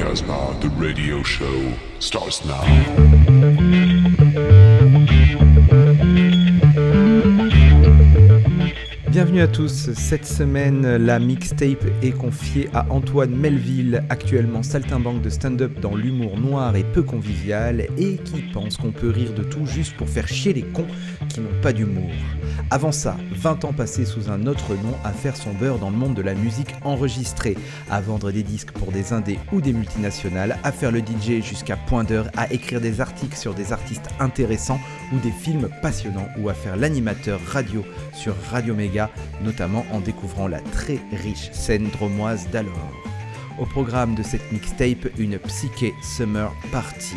Casbah, the radio show, starts now. Bienvenue à tous. Cette semaine, la mixtape est confiée à Antoine Melville, actuellement saltimbanque de stand-up dans l'humour noir et peu convivial, et qui pense qu'on peut rire de tout juste pour faire chier les cons qui n'ont pas d'humour. Avant ça, 20 ans passés sous un autre nom à faire son beurre dans le monde de la musique enregistrée, à vendre des disques pour des indés ou des multinationales, à faire le DJ jusqu'à point d'heure, à écrire des articles sur des artistes intéressants ou des films passionnants, ou à faire l'animateur radio sur Radio Méga, notamment en découvrant la très riche scène dromoise d'alors. Au programme de cette mixtape, une Psyché Summer Party.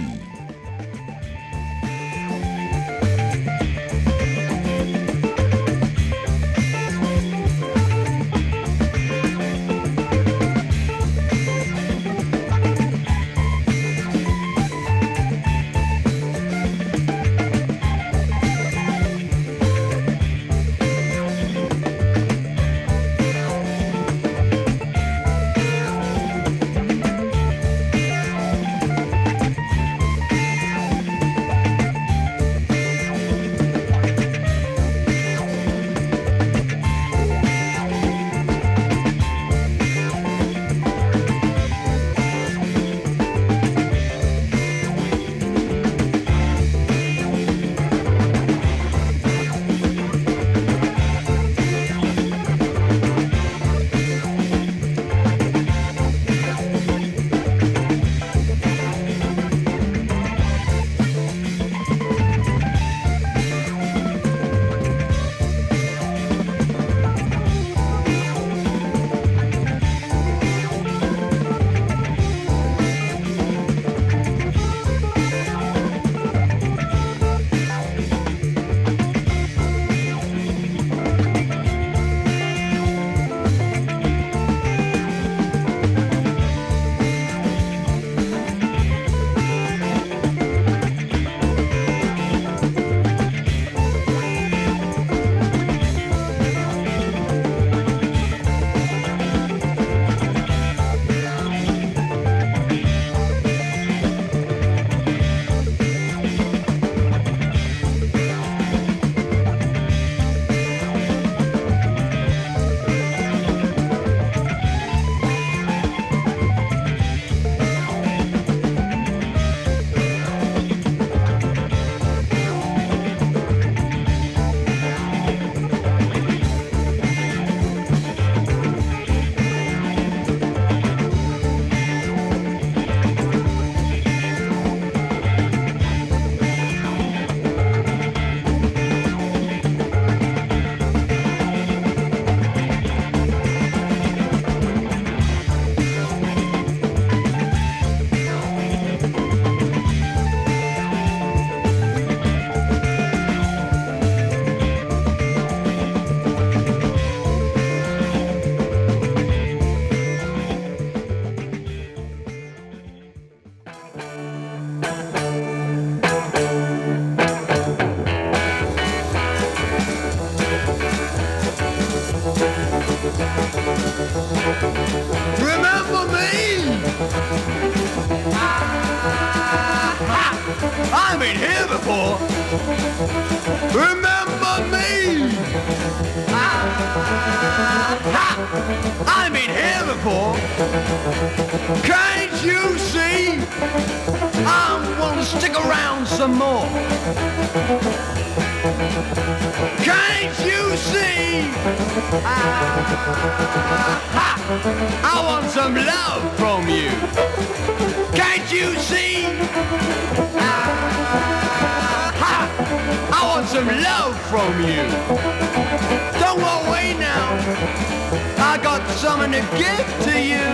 I want some love from you. Can't you see? Ha! I want some love from you. Don't go away now. I got something to give to you.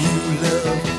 You love.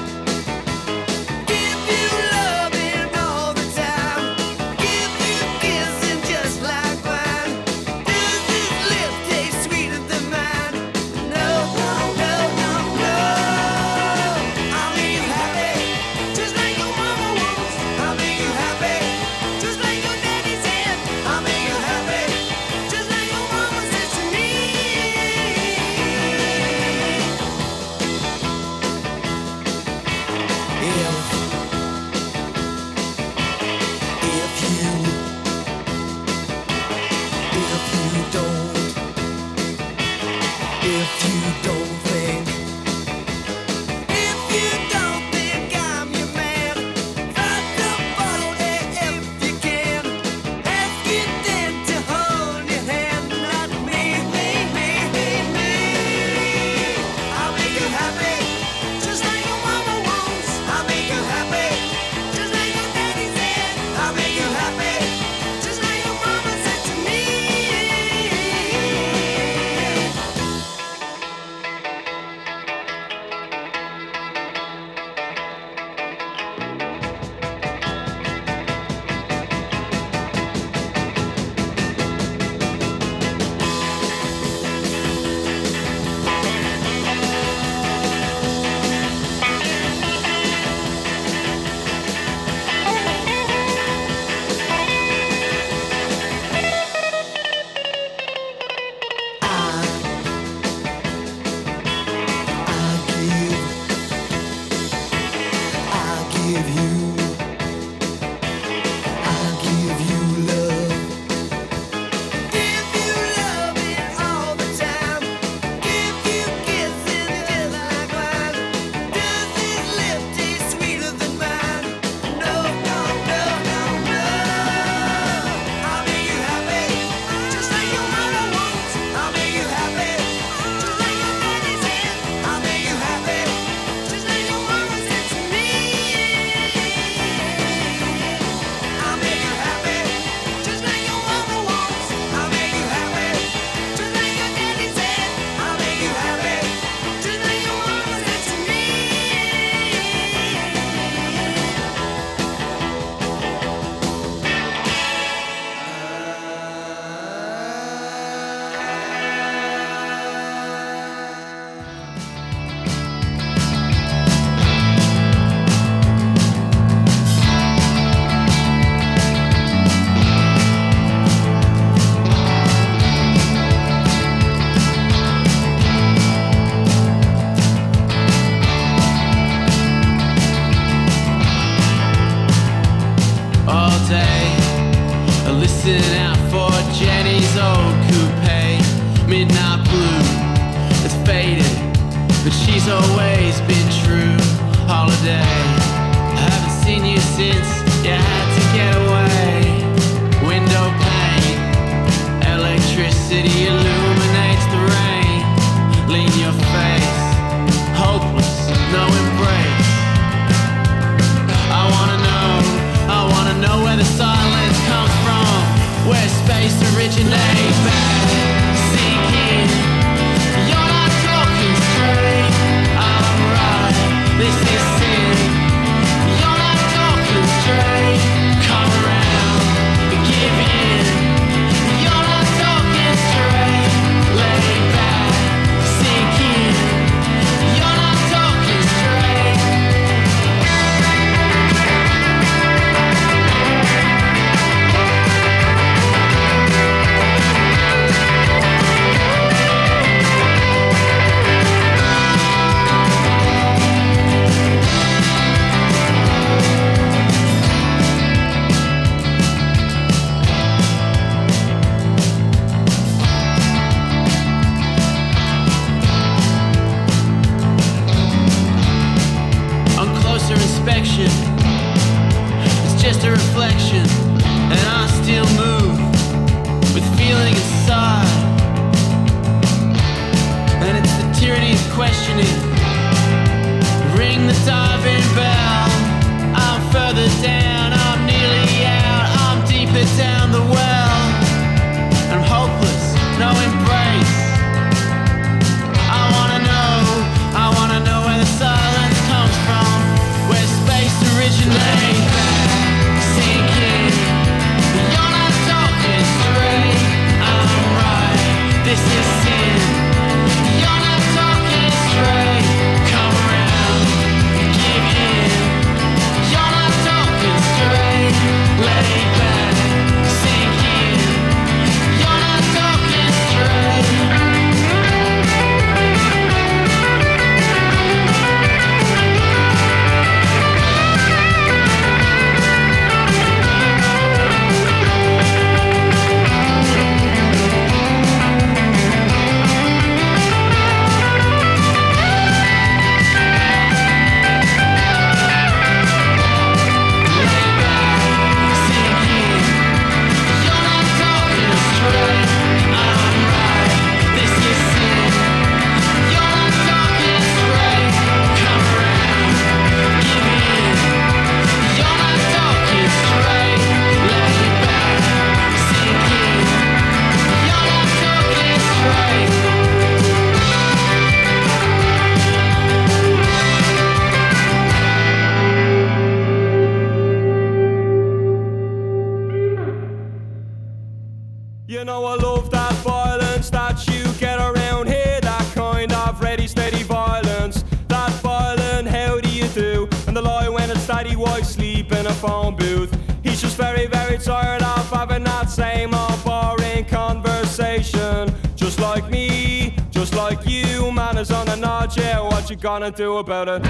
Gonna do about it?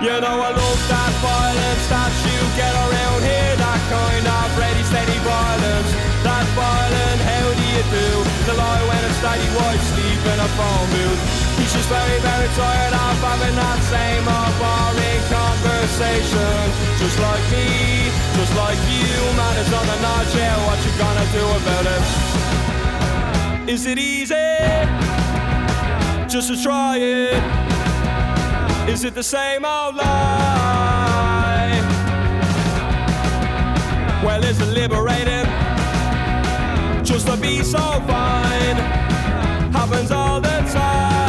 You know I love that violence that you get around here That kind of ready, steady violence That violent, how do you do? The lie when it's steady wife sleep in a phone booth He's just very, very tired of having that same old boring conversation Just like me, just like you Man is on the nod, yeah, what you gonna do about it? Is it easy? Just to try it is it the same old lie? Well, is it liberating? Just to be so fine happens all the time.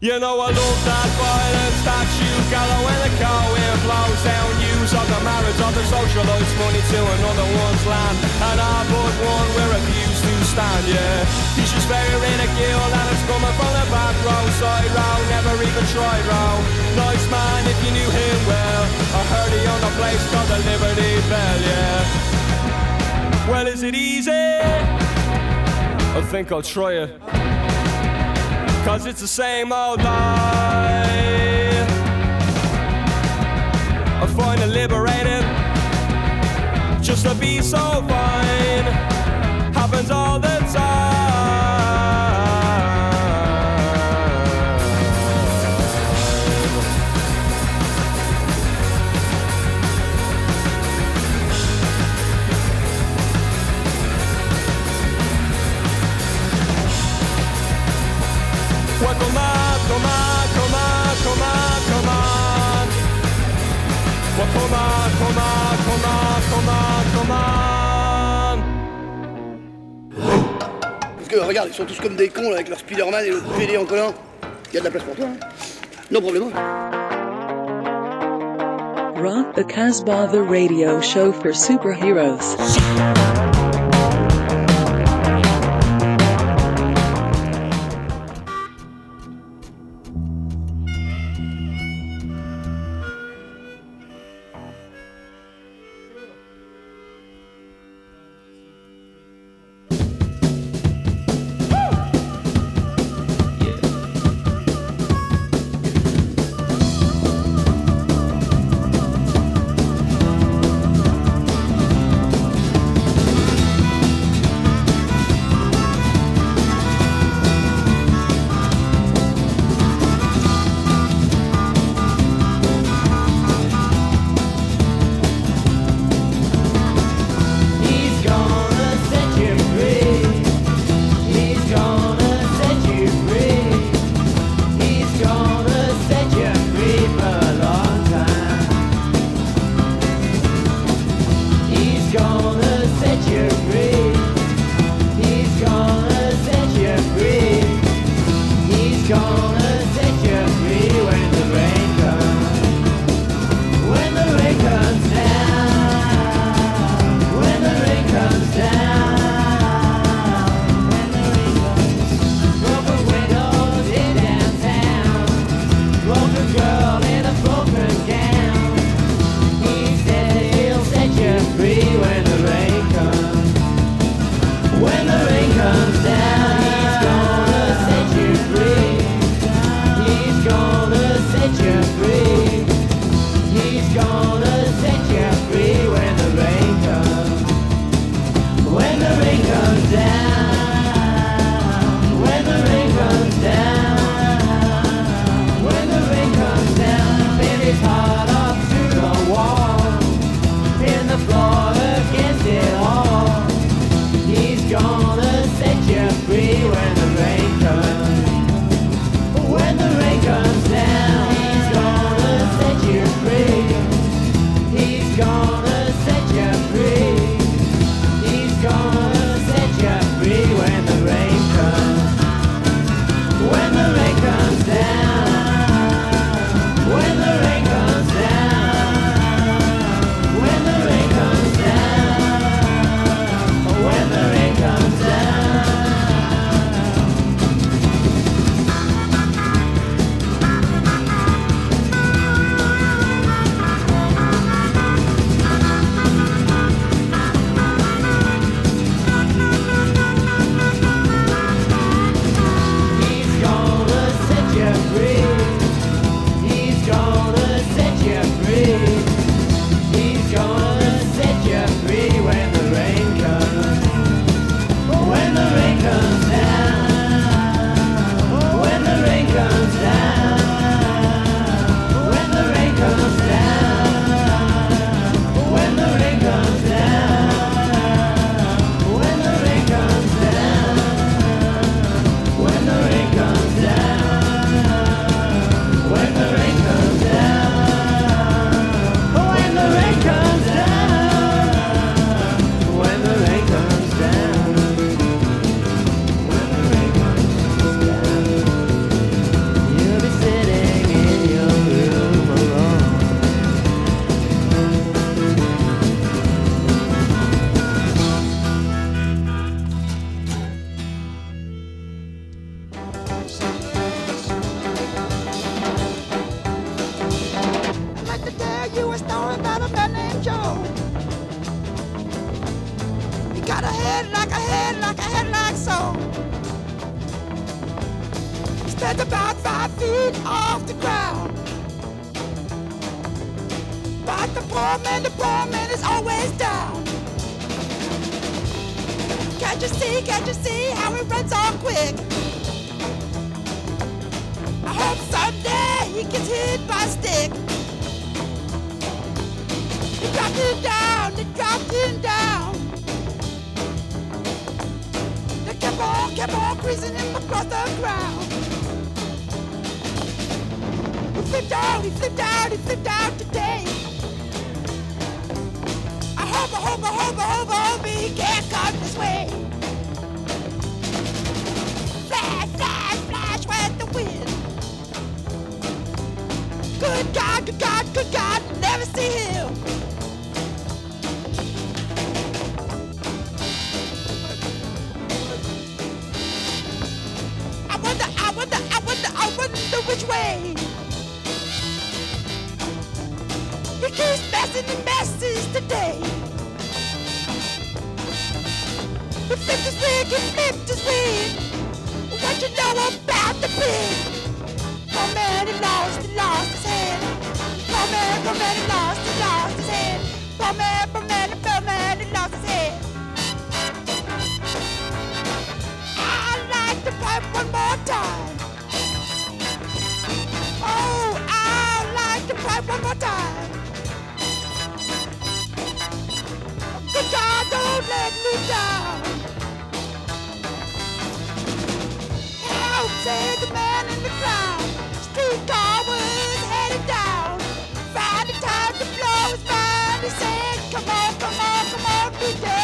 You know I love that you when the car wind blows down. Use of the marriage of the socialites money to another one's land. And I but one we refuse to stand, yeah. He's just very ridicule and it's coming from the back row. Side row, never even tried row Nice man if you knew him well. I heard he owned a place called the Liberty Bell, yeah. Well is it easy? I think I'll try it. Cause it's the same old lie. Liberating just to be so fine. Happens all the time. On, come on, come on. Parce que regarde, ils sont tous comme des cons là avec leur Spider-Man et le PD en collant. Il y a de la place pour toi. Hein. Non problème. Rock the Casbah, the radio show for superheroes. flipped out, he flipped out, he flipped out today. I hope, I hope, I hope, I hope, I hope he can't come this way. Flash, flash, flash with the wind. Good God, good God, good God, never see him. I wonder, I wonder, I wonder, I wonder which way. He's passing the masses today. The Memphis League and Memphis League. What you know about the pig? Come oh man, he lost, he lost his head. Come oh man, come oh man, he lost, he lost his head. Come man, come man, he fell man, he lost his head. I like to pipe one more time. Oh, I like to pipe one more time. let me down. Help, said the man in the crowd. Streetcar was headed down. Find time to blow his mind. He said, Come on, come on, come on, today.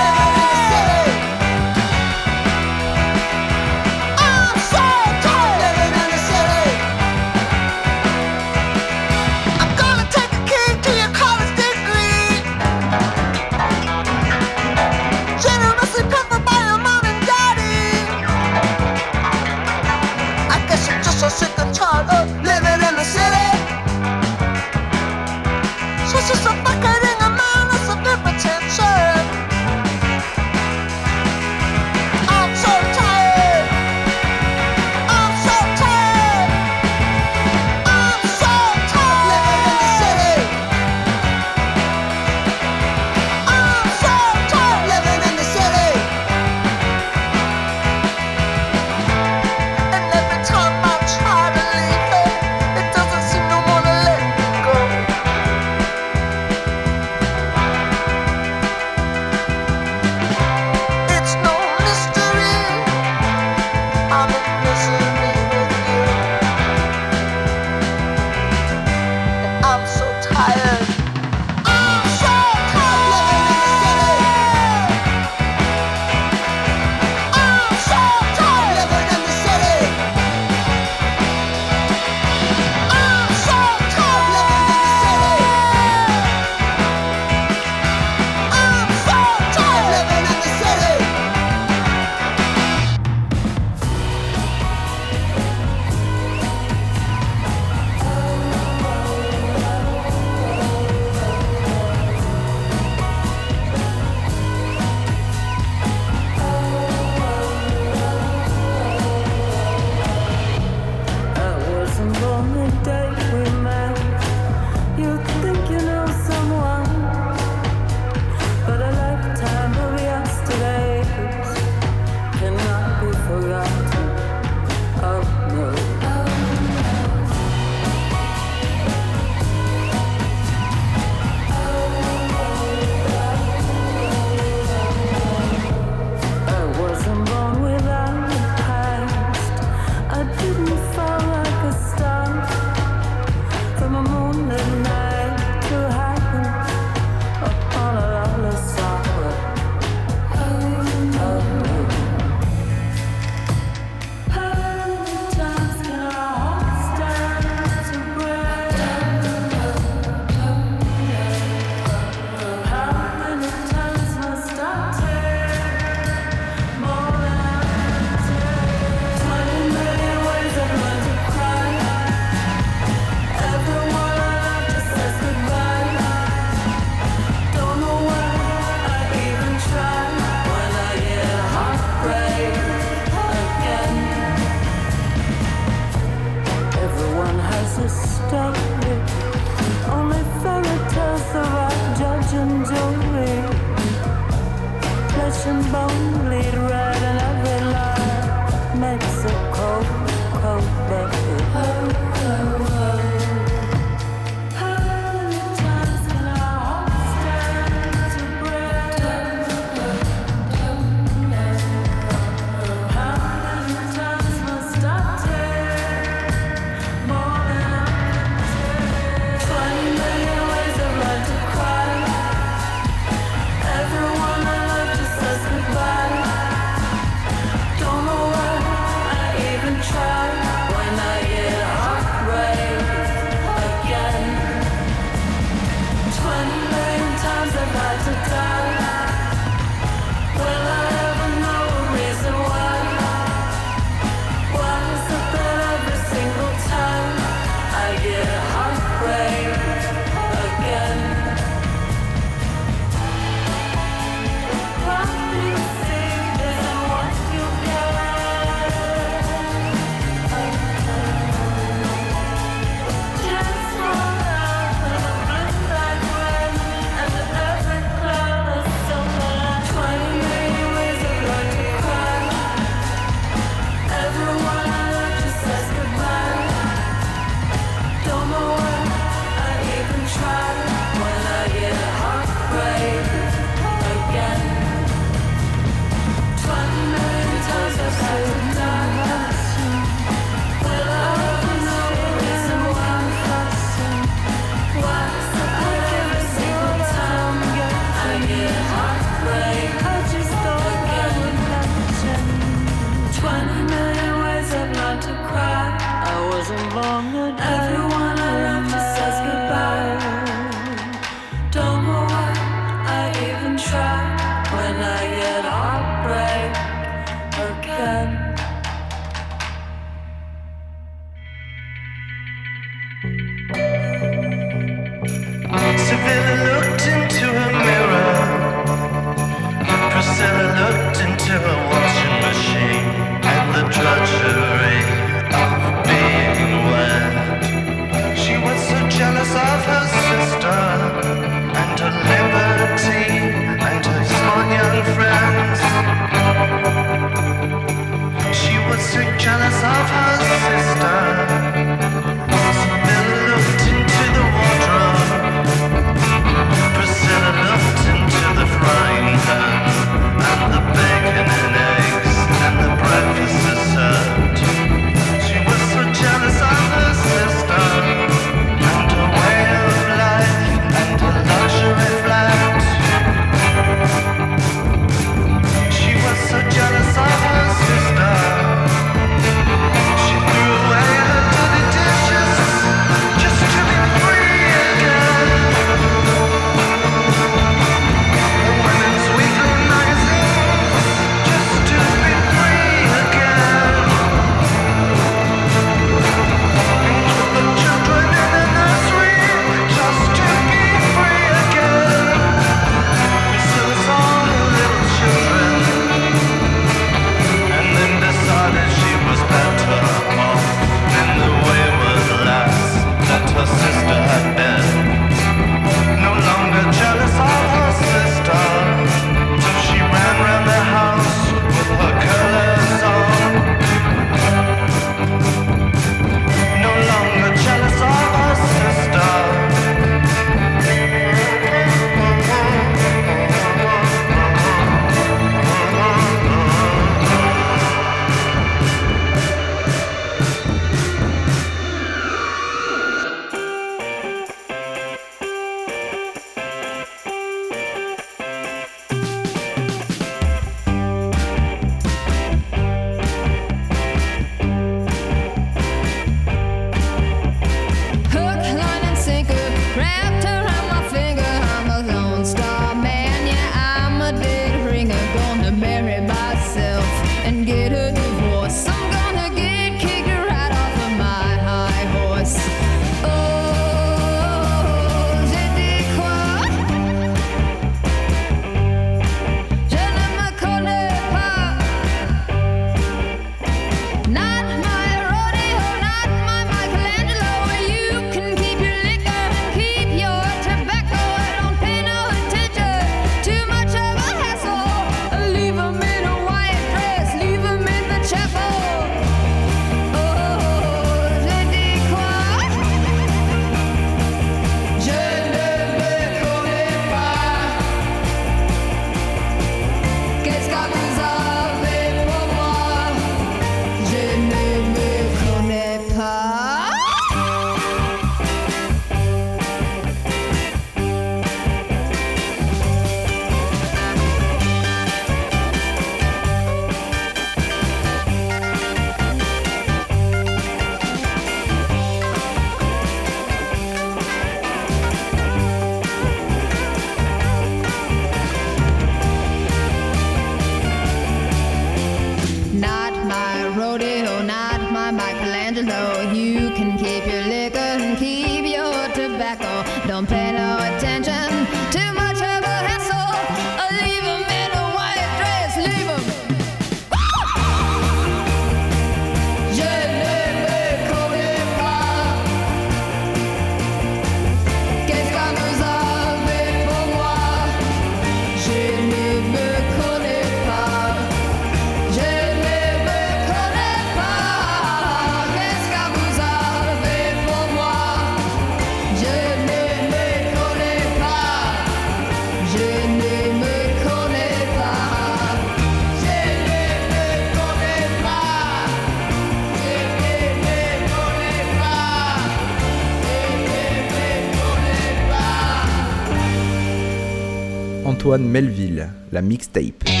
Melville, la mixtape.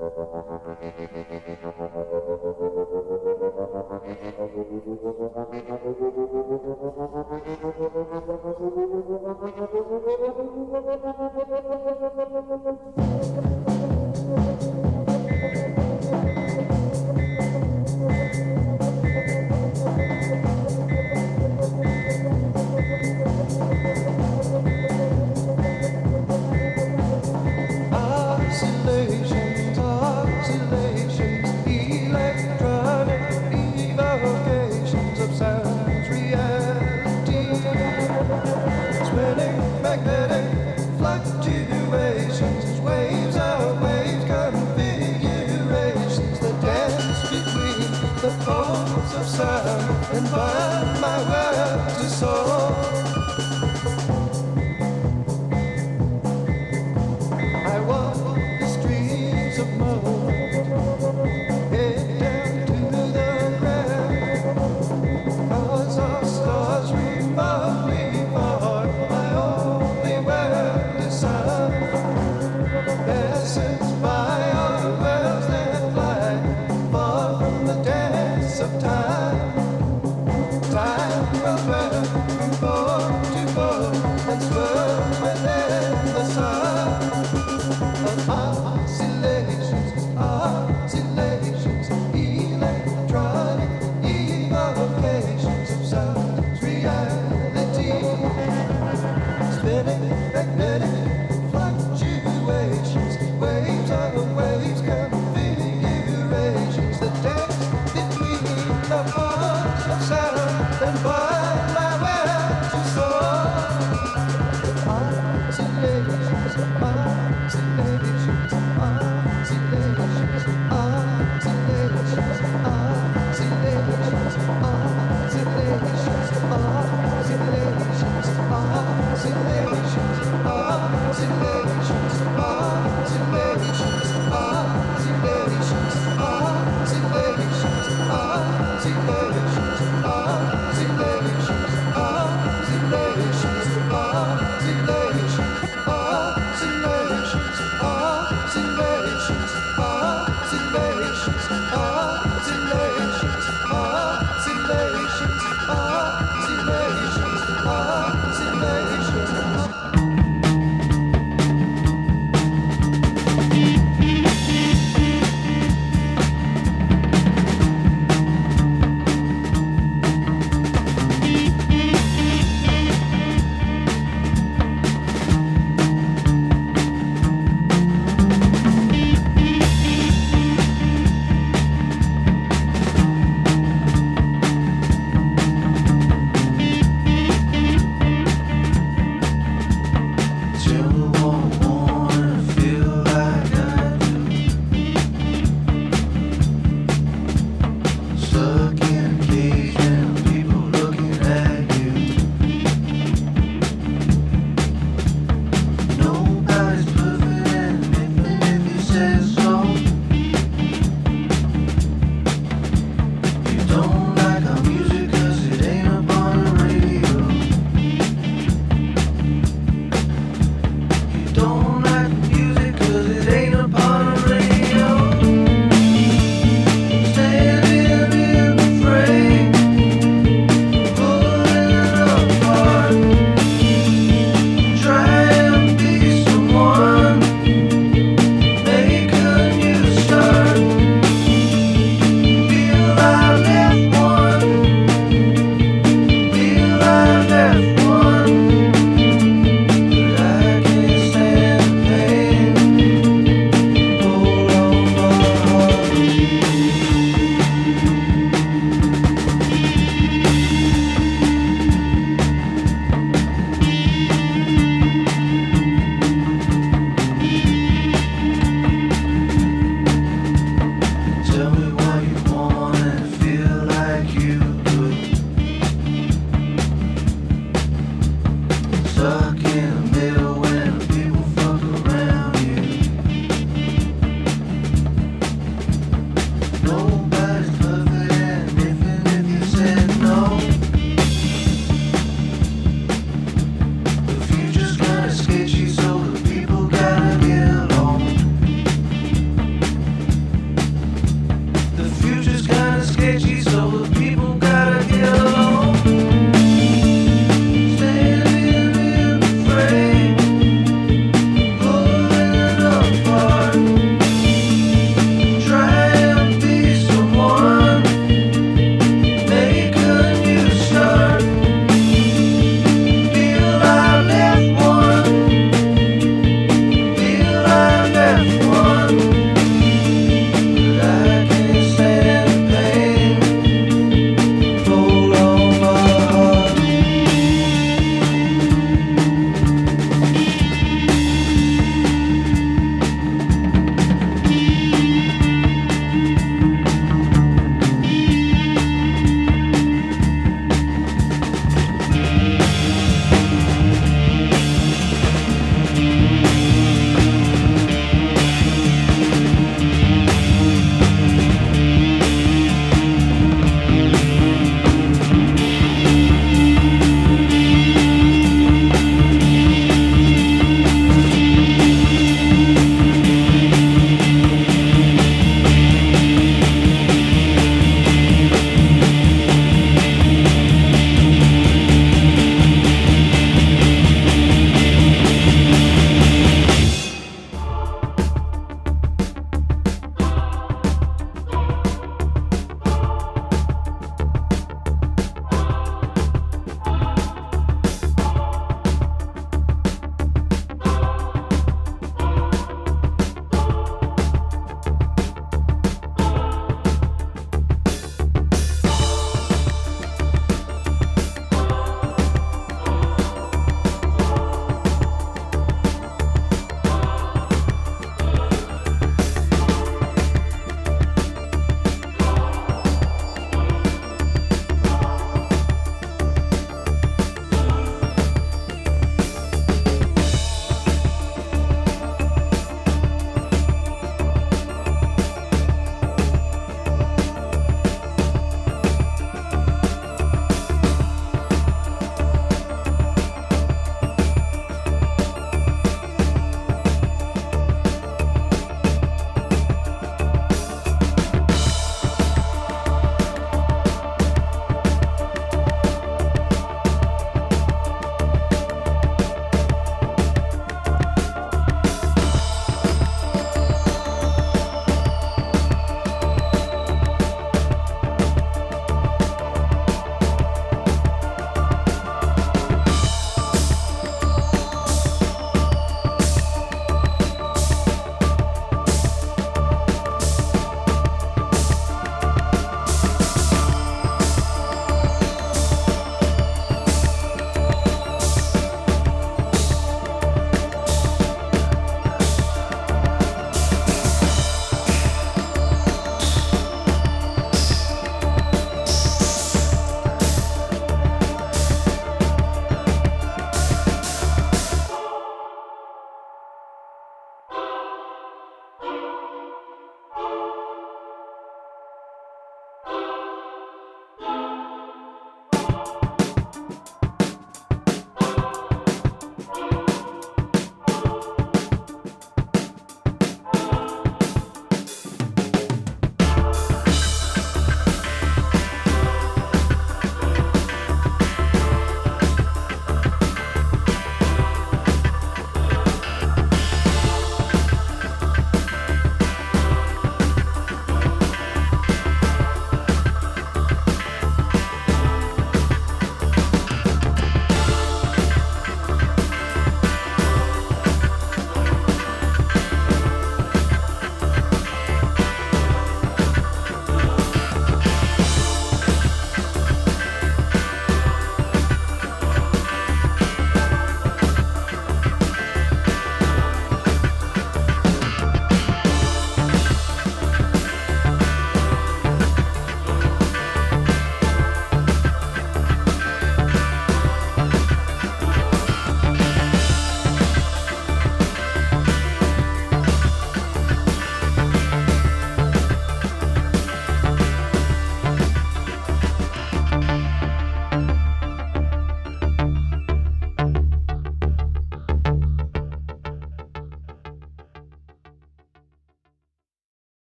Thank.